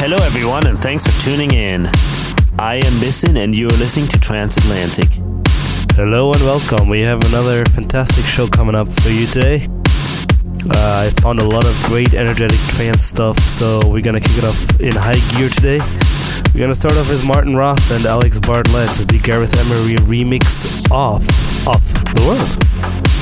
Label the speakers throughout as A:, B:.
A: Hello, everyone, and thanks for tuning in. I am Bissin, and you are listening to Transatlantic.
B: Hello and welcome. We have another fantastic show coming up for you today. Uh, I found a lot of great energetic trance stuff, so we're gonna kick it off in high gear today. We're gonna start off with Martin Roth and Alex Bartlett, the Gareth Emery remix of Of the World.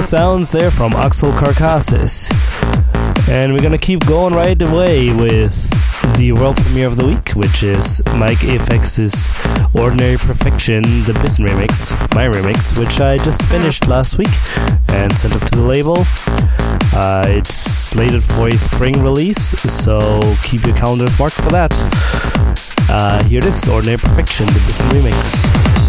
B: Sounds there from Axel Karakasis. And we're gonna keep going right away with the world premiere of the week, which is Mike Apex's Ordinary Perfection, the Bisson remix, my remix, which I just finished last week and sent off to the label. Uh, it's slated for a spring release, so keep your calendars marked for that. Uh, here it is, Ordinary Perfection, the Bisson remix.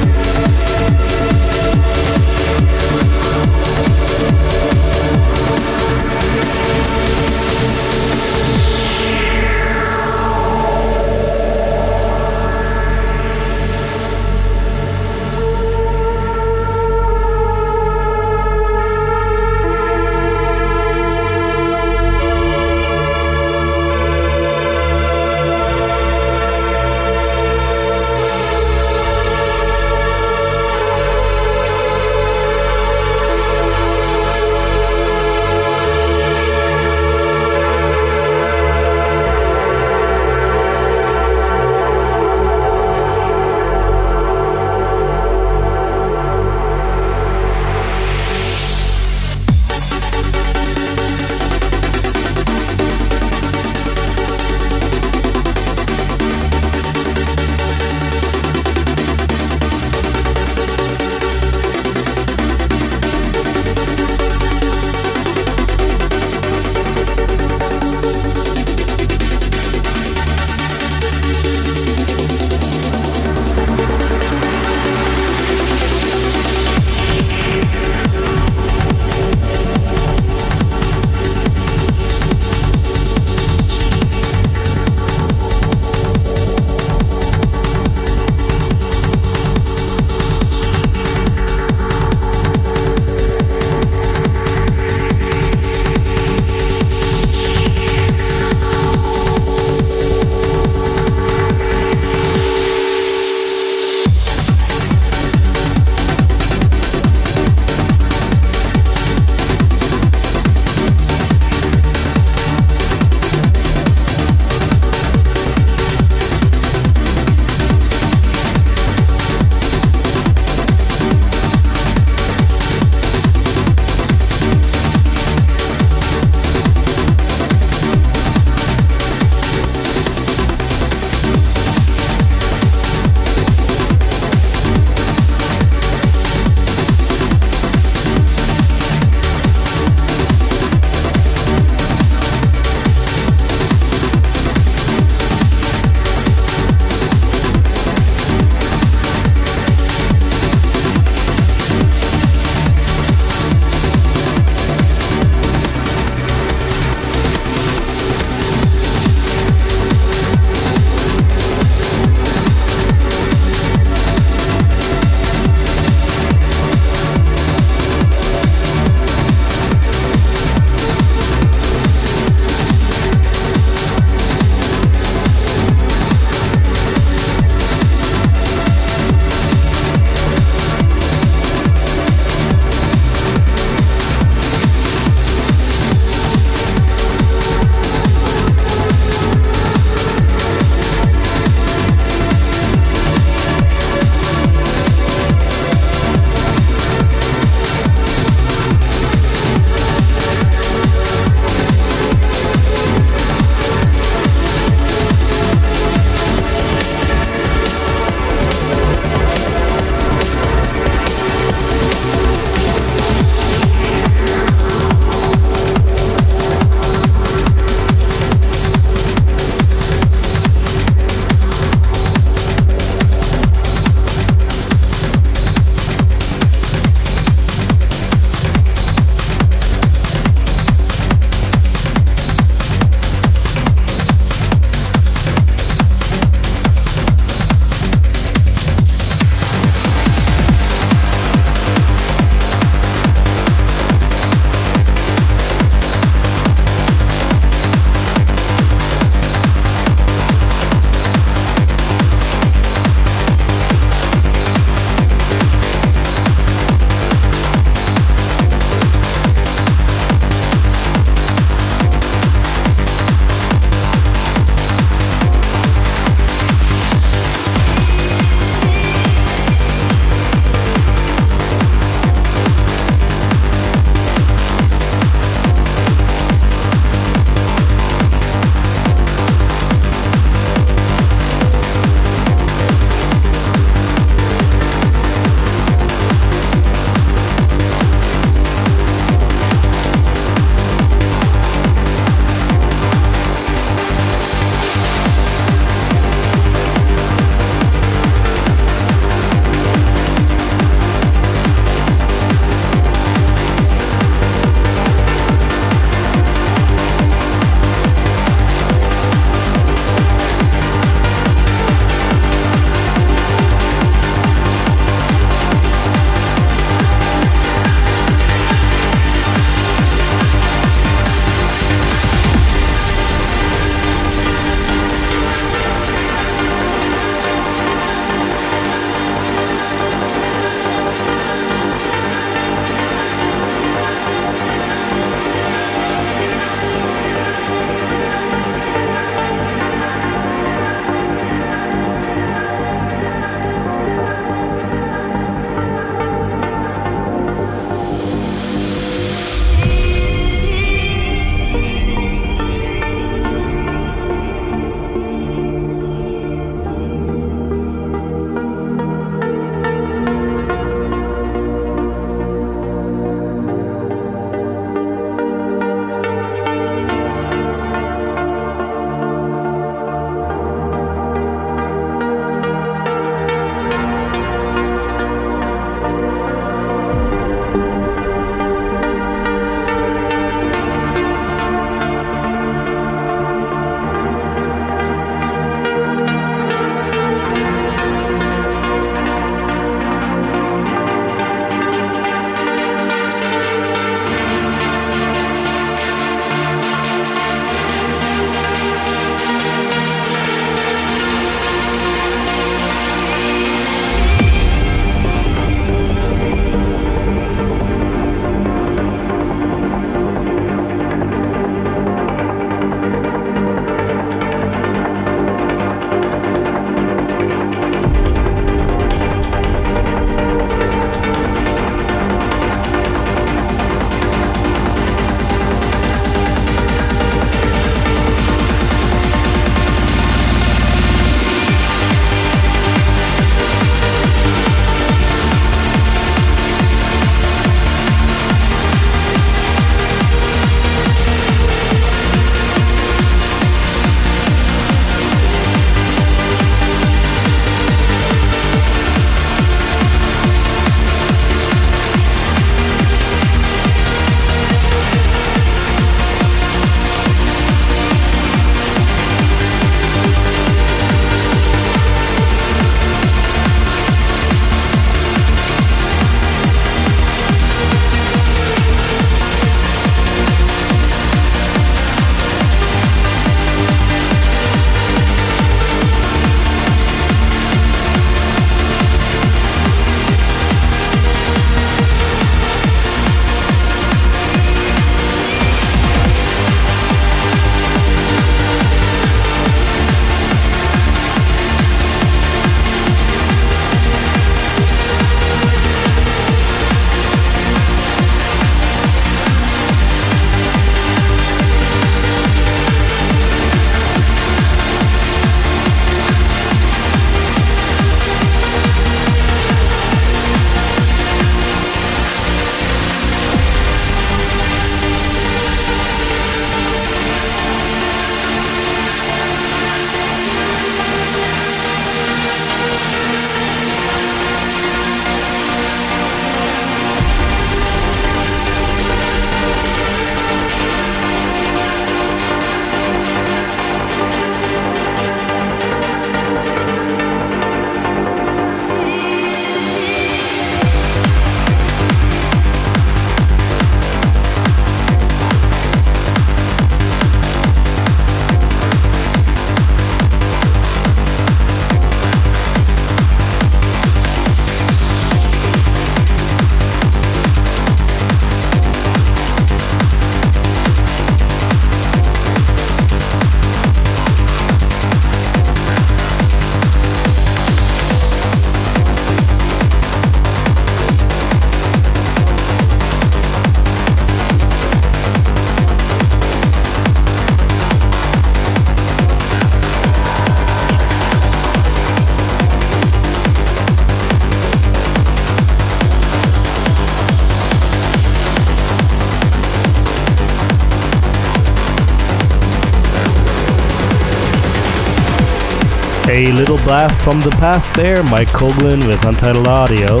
B: Blast from the past there, Mike Koglin with Untitled Audio.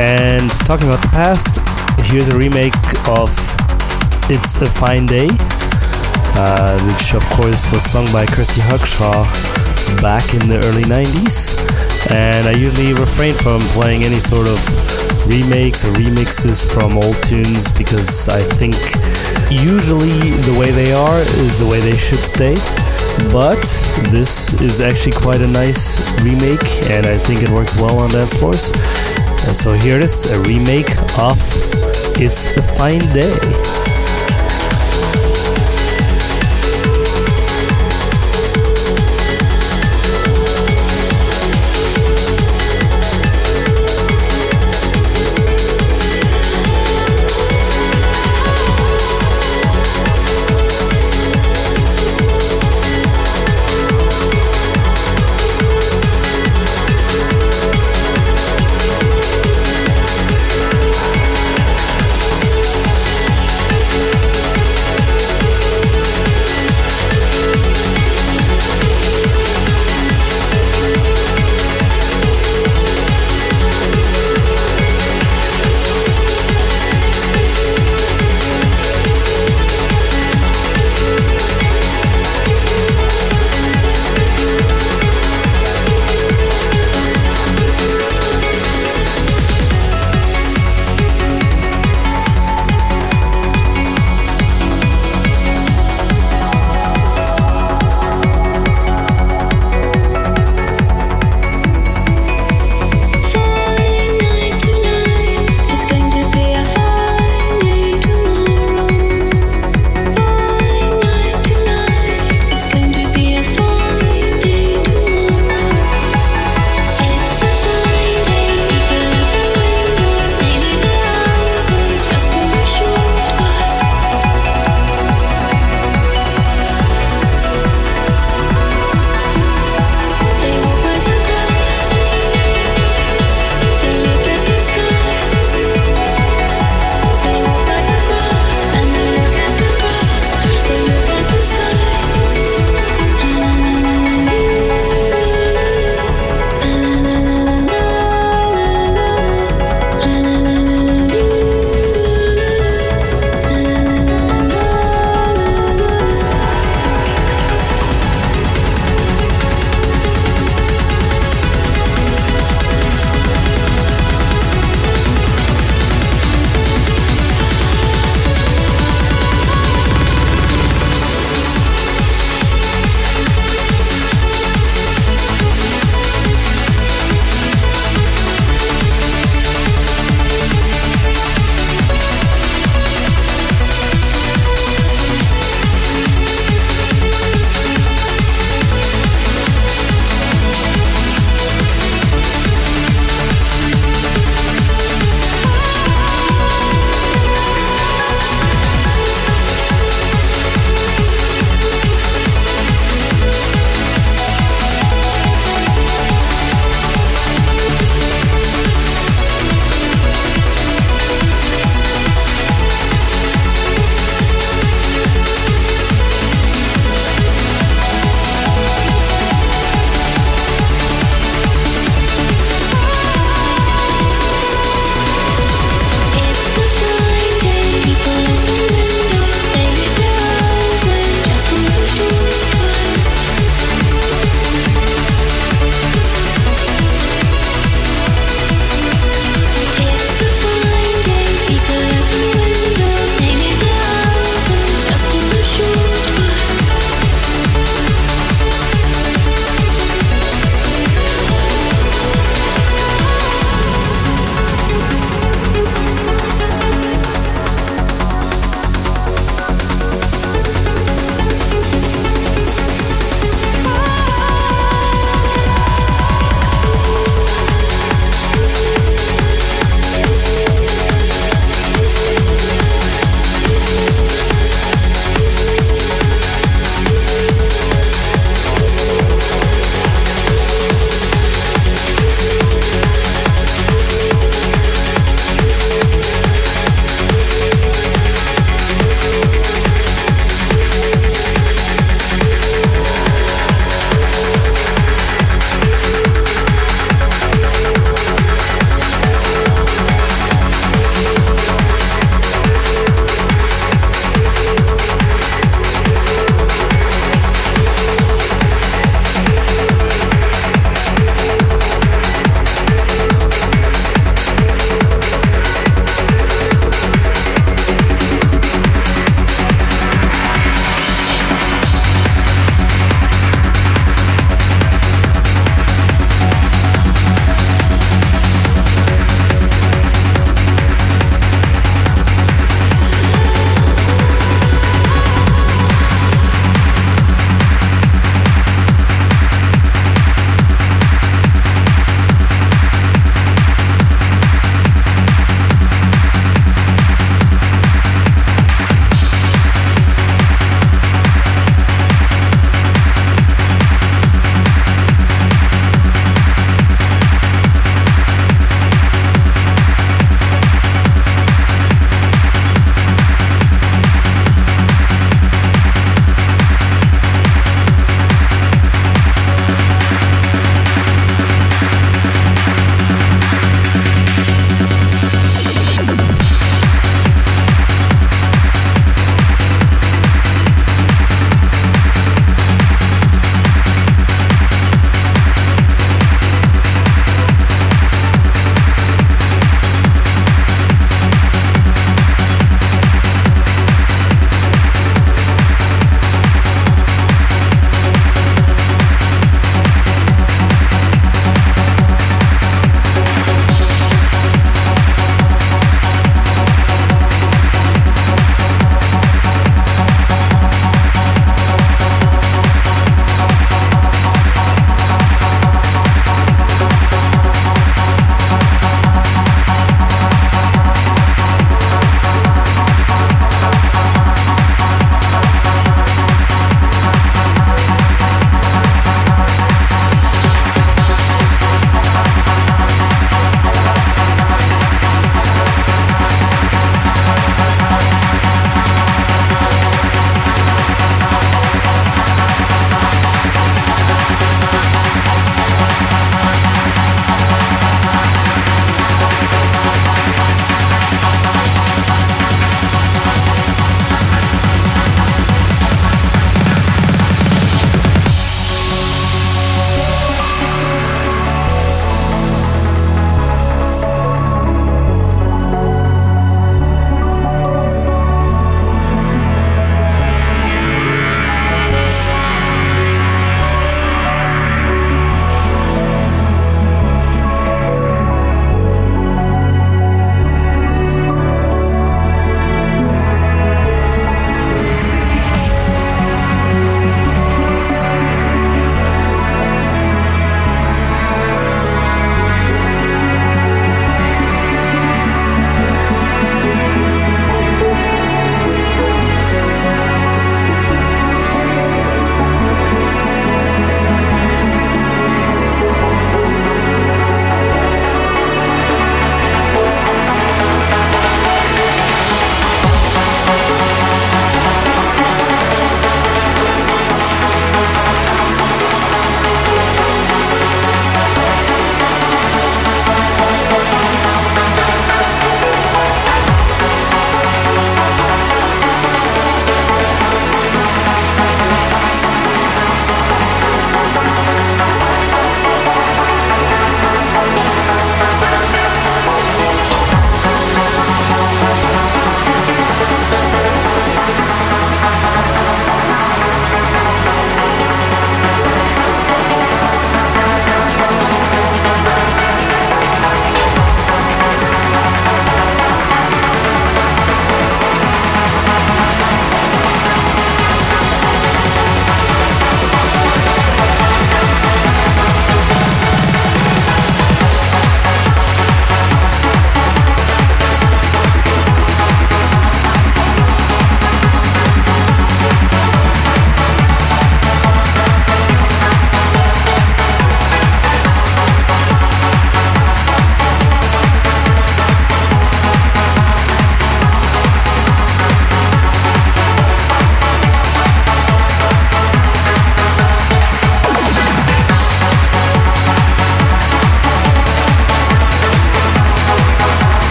B: And talking about the past, here's a remake of It's a Fine Day, uh, which of course was sung by Kirsty Hawkshaw back in the early 90s. And I usually refrain from playing any sort of remakes or remixes from old tunes because I think usually the way they are is the way they should stay. But this is actually quite a nice remake, and I think it works well on dance floors. And so here it is a remake of It's a Fine Day.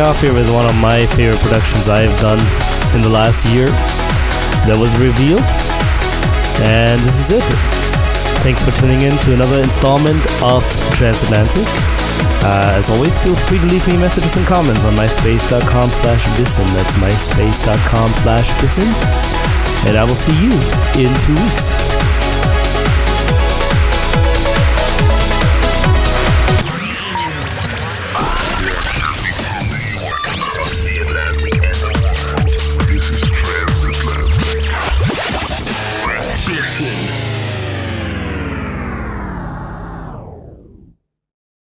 B: Off here with one of my favorite productions I've done in the last year. That was revealed. And this is it. Thanks for tuning in to another installment of Transatlantic. Uh, as always, feel free to leave me messages and comments on myspace.com slash bisson. That's myspace.com slash bisson. And I will see you in two weeks.